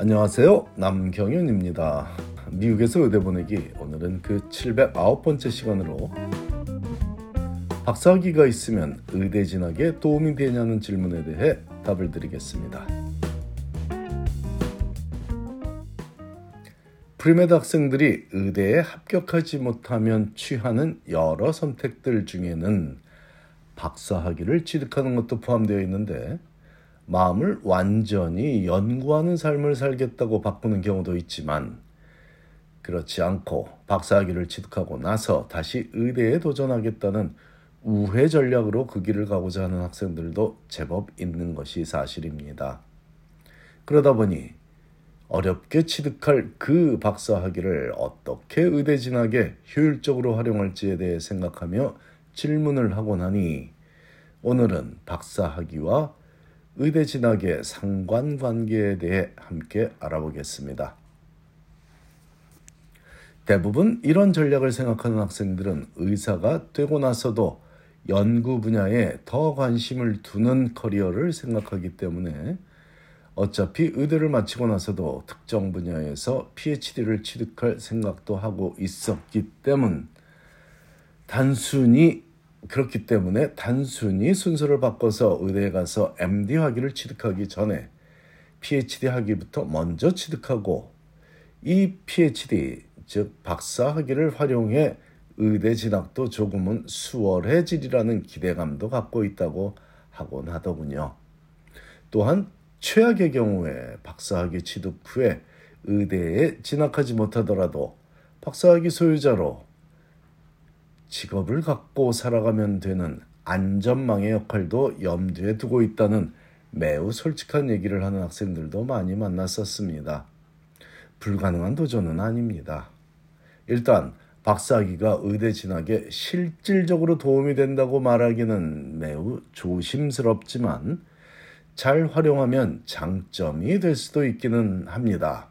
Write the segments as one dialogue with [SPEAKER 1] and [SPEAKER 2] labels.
[SPEAKER 1] 안녕하세요. 남경윤입니다. 미국에서 의대 보내기 오늘은 그 709번째 시간으로 박사학위가 있으면 의대 진학에 도움이 되냐는 질문에 대해 답을 드리겠습니다. Premed 학생들이 의대에 합격하지 못하면 취하는 여러 선택들 중에는 박사학위를 취득하는 것도 포함되어 있는데 마음을 완전히 연구하는 삶을 살겠다고 바꾸는 경우도 있지만 그렇지 않고 박사학위를 취득하고 나서 다시 의대에 도전하겠다는 우회 전략으로 그 길을 가고자 하는 학생들도 제법 있는 것이 사실입니다. 그러다 보니 어렵게 취득할 그 박사학위를 어떻게 의대 진학에 효율적으로 활용할지에 대해 생각하며 질문을 하고 나니 오늘은 박사학위와 의대 진학의 상관관계에 대해 함께 알아보겠습니다. 대부분 이런 전략을 생각하는 학생들은 의사가 되고 나서도 연구 분야에 더 관심을 두는 커리어를 생각하기 때문에 어차피 의대를 마치고 나서도 특정 분야에서 PhD를 취득할 생각도 하고 있었기 때문 단순히 그렇기 때문에 단순히 순서를 바꿔서 의대에 가서 MD 학위를 취득하기 전에 PhD 학위부터 먼저 취득하고 이 PhD 즉 박사 학위를 활용해 의대 진학도 조금은 수월해지리라는 기대감도 갖고 있다고 하곤 하더군요. 또한 최악의 경우에 박사학위 취득 후에 의대에 진학하지 못하더라도 박사학위 소유자로 직업을 갖고 살아가면 되는 안전망의 역할도 염두에 두고 있다는 매우 솔직한 얘기를 하는 학생들도 많이 만났었습니다. 불가능한 도전은 아닙니다. 일단 박사학위가 의대 진학에 실질적으로 도움이 된다고 말하기는 매우 조심스럽지만 잘 활용하면 장점이 될 수도 있기는 합니다.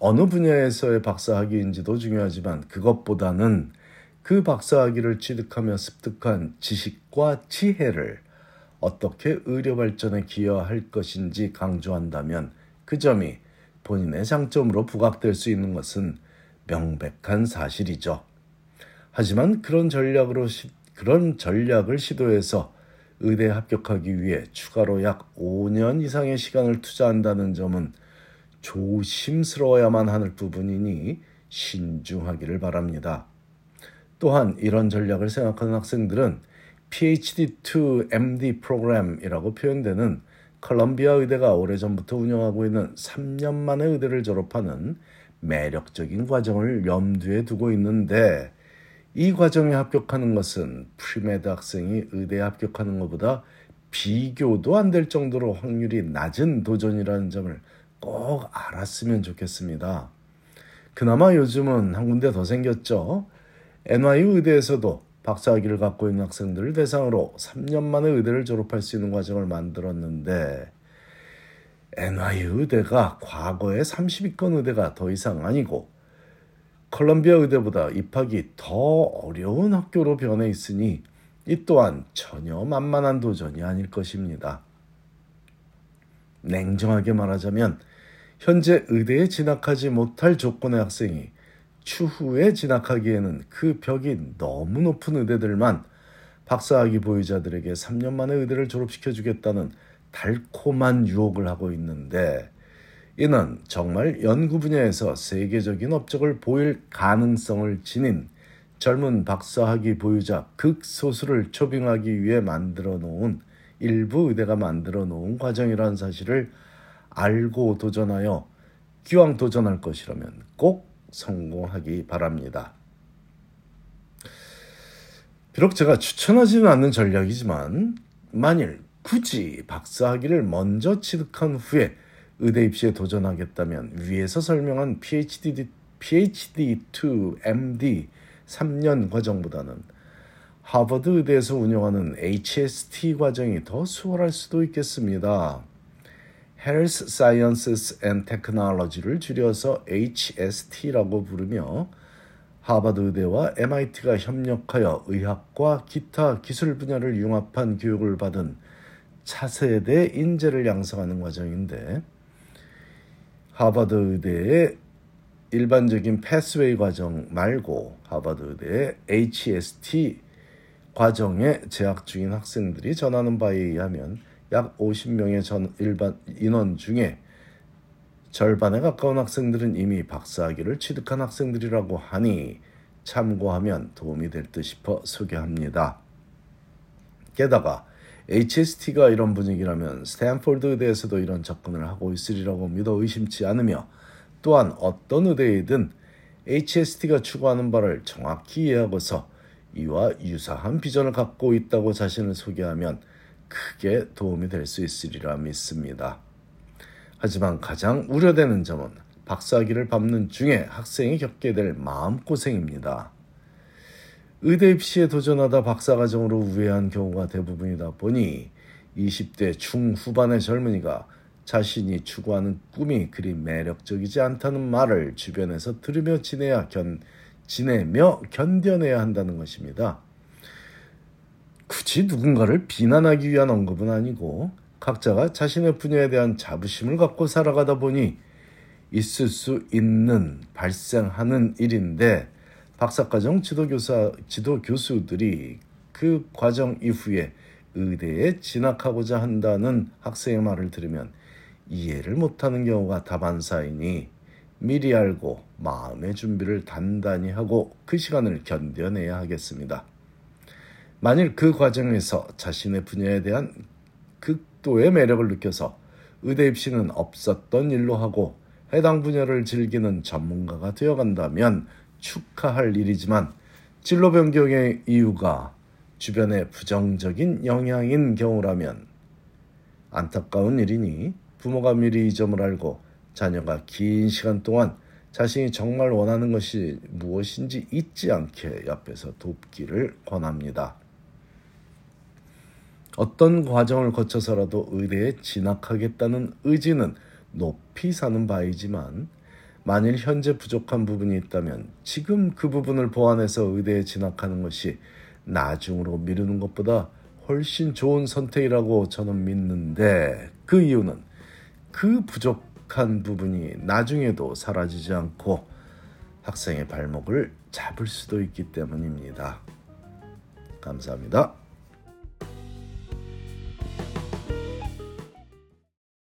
[SPEAKER 1] 어느 분야에서의 박사학위인지도 중요하지만 그것보다는 그 박사학위를 취득하며 습득한 지식과 지혜를 어떻게 의료 발전에 기여할 것인지 강조한다면 그 점이 본인의 장점으로 부각될 수 있는 것은 명백한 사실이죠. 하지만 그런 전략으로 시, 그런 전략을 시도해서 의대에 합격하기 위해 추가로 약 5년 이상의 시간을 투자한다는 점은 조심스러워야만 하는 부분이니 신중하기를 바랍니다. 또한 이런 전략을 생각하는 학생들은 PhD to MD 프로그램이라고 표현되는 컬럼비아 의대가 오래전부터 운영하고 있는 3년 만에 의대를 졸업하는 매력적인 과정을 염두에 두고 있는데 이 과정에 합격하는 것은 premed 학생이 의대에 합격하는 것보다 비교도 안 될 정도로 확률이 낮은 도전이라는 점을 꼭 알았으면 좋겠습니다. 그나마 요즘은 한 군데 더 생겼죠. NYU 의대에서도 박사학위를 갖고 있는 학생들을 대상으로 3년 만에 의대를 졸업할 수 있는 과정을 만들었는데 NYU 의대가 과거의 30위권 의대가 더 이상 아니고 컬럼비아 의대보다 입학이 더 어려운 학교로 변해 있으니 이 또한 전혀 만만한 도전이 아닐 것입니다. 냉정하게 말하자면 현재 의대에 진학하지 못할 조건의 학생이 추후에 진학하기에는 그 벽이 너무 높은 의대들만 박사학위 보유자들에게 3년 만에 의대를 졸업시켜 주겠다는 달콤한 유혹을 하고 있는데 이는 정말 연구 분야에서 세계적인 업적을 보일 가능성을 지닌 젊은 박사학위 보유자 극소수를 초빙하기 위해 만들어 놓은 일부 의대가 만들어 놓은 과정이라는 사실을 알고 도전하여 기왕 도전할 것이라면 꼭 성공하기 바랍니다. 비록 제가 추천하지는 않는 전략이지만 만일 굳이 박사학위를 먼저 취득한 후에 의대 입시에 도전하겠다면 위에서 설명한 PhD, PhD to MD 3년 과정보다는 하버드 의대에서 운영하는 HST 과정이 더 수월할 수도 있겠습니다. Health Sciences and Technology를 줄여서 HST라고 부르며 하버드 의대와 MIT가 협력하여 의학과 기타 기술 분야를 융합한 교육을 받은 차세대 인재를 양성하는 과정인데 하버드 의대의 일반적인 Pathway 과정 말고 하버드 의대의 HST 과정에 재학 중인 학생들이 전하는 바에 의하면 약 50명의 전 일반 인원 중에 절반에 가까운 학생들은 이미 박사학위를 취득한 학생들이라고 하니 참고하면 도움이 될 듯 싶어 소개합니다. 게다가 HST가 이런 분위기라면 스탠포드 의대에서도 이런 접근을 하고 있으리라고 믿어 의심치 않으며 또한 어떤 의대이든 HST가 추구하는 바를 정확히 이해하고서 이와 유사한 비전을 갖고 있다고 자신을 소개하면 크게 도움이 될 수 있으리라 믿습니다. 하지만 가장 우려되는 점은 박사학위를 밟는 중에 학생이 겪게 될 마음고생입니다. 의대 입시에 도전하다 박사과정으로 우회한 경우가 대부분이다 보니 20대 중후반의 젊은이가 자신이 추구하는 꿈이 그리 매력적이지 않다는 말을 주변에서 들으며 지내야 견, 지내며 견뎌내야 한다는 것입니다. 굳이 누군가를 비난하기 위한 언급은 아니고 각자가 자신의 분야에 대한 자부심을 갖고 살아가다 보니 있을 수 있는 발생하는 일인데 박사과정 지도교사 지도 교수들이 그 과정 이후에 의대에 진학하고자 한다는 학생의 말을 들으면 이해를 못하는 경우가 다반사이니 미리 알고 마음의 준비를 단단히 하고 그 시간을 견뎌내야 하겠습니다. 만일 그 과정에서 자신의 분야에 대한 극도의 매력을 느껴서 의대 입시는 없었던 일로 하고 해당 분야를 즐기는 전문가가 되어간다면 축하할 일이지만 진로 변경의 이유가 주변의 부정적인 영향인 경우라면 안타까운 일이니 부모가 미리 이 점을 알고 자녀가 긴 시간 동안 자신이 정말 원하는 것이 무엇인지 잊지 않게 옆에서 돕기를 권합니다. 어떤 과정을 거쳐서라도 의대에 진학하겠다는 의지는 높이 사는 바이지만 만일 현재 부족한 부분이 있다면 지금 그 부분을 보완해서 의대에 진학하는 것이 나중으로 미루는 것보다 훨씬 좋은 선택이라고 저는 믿는데 그 이유는 그 부족한 부분이 나중에도 사라지지 않고 학생의 발목을 잡을 수도 있기 때문입니다. 감사합니다.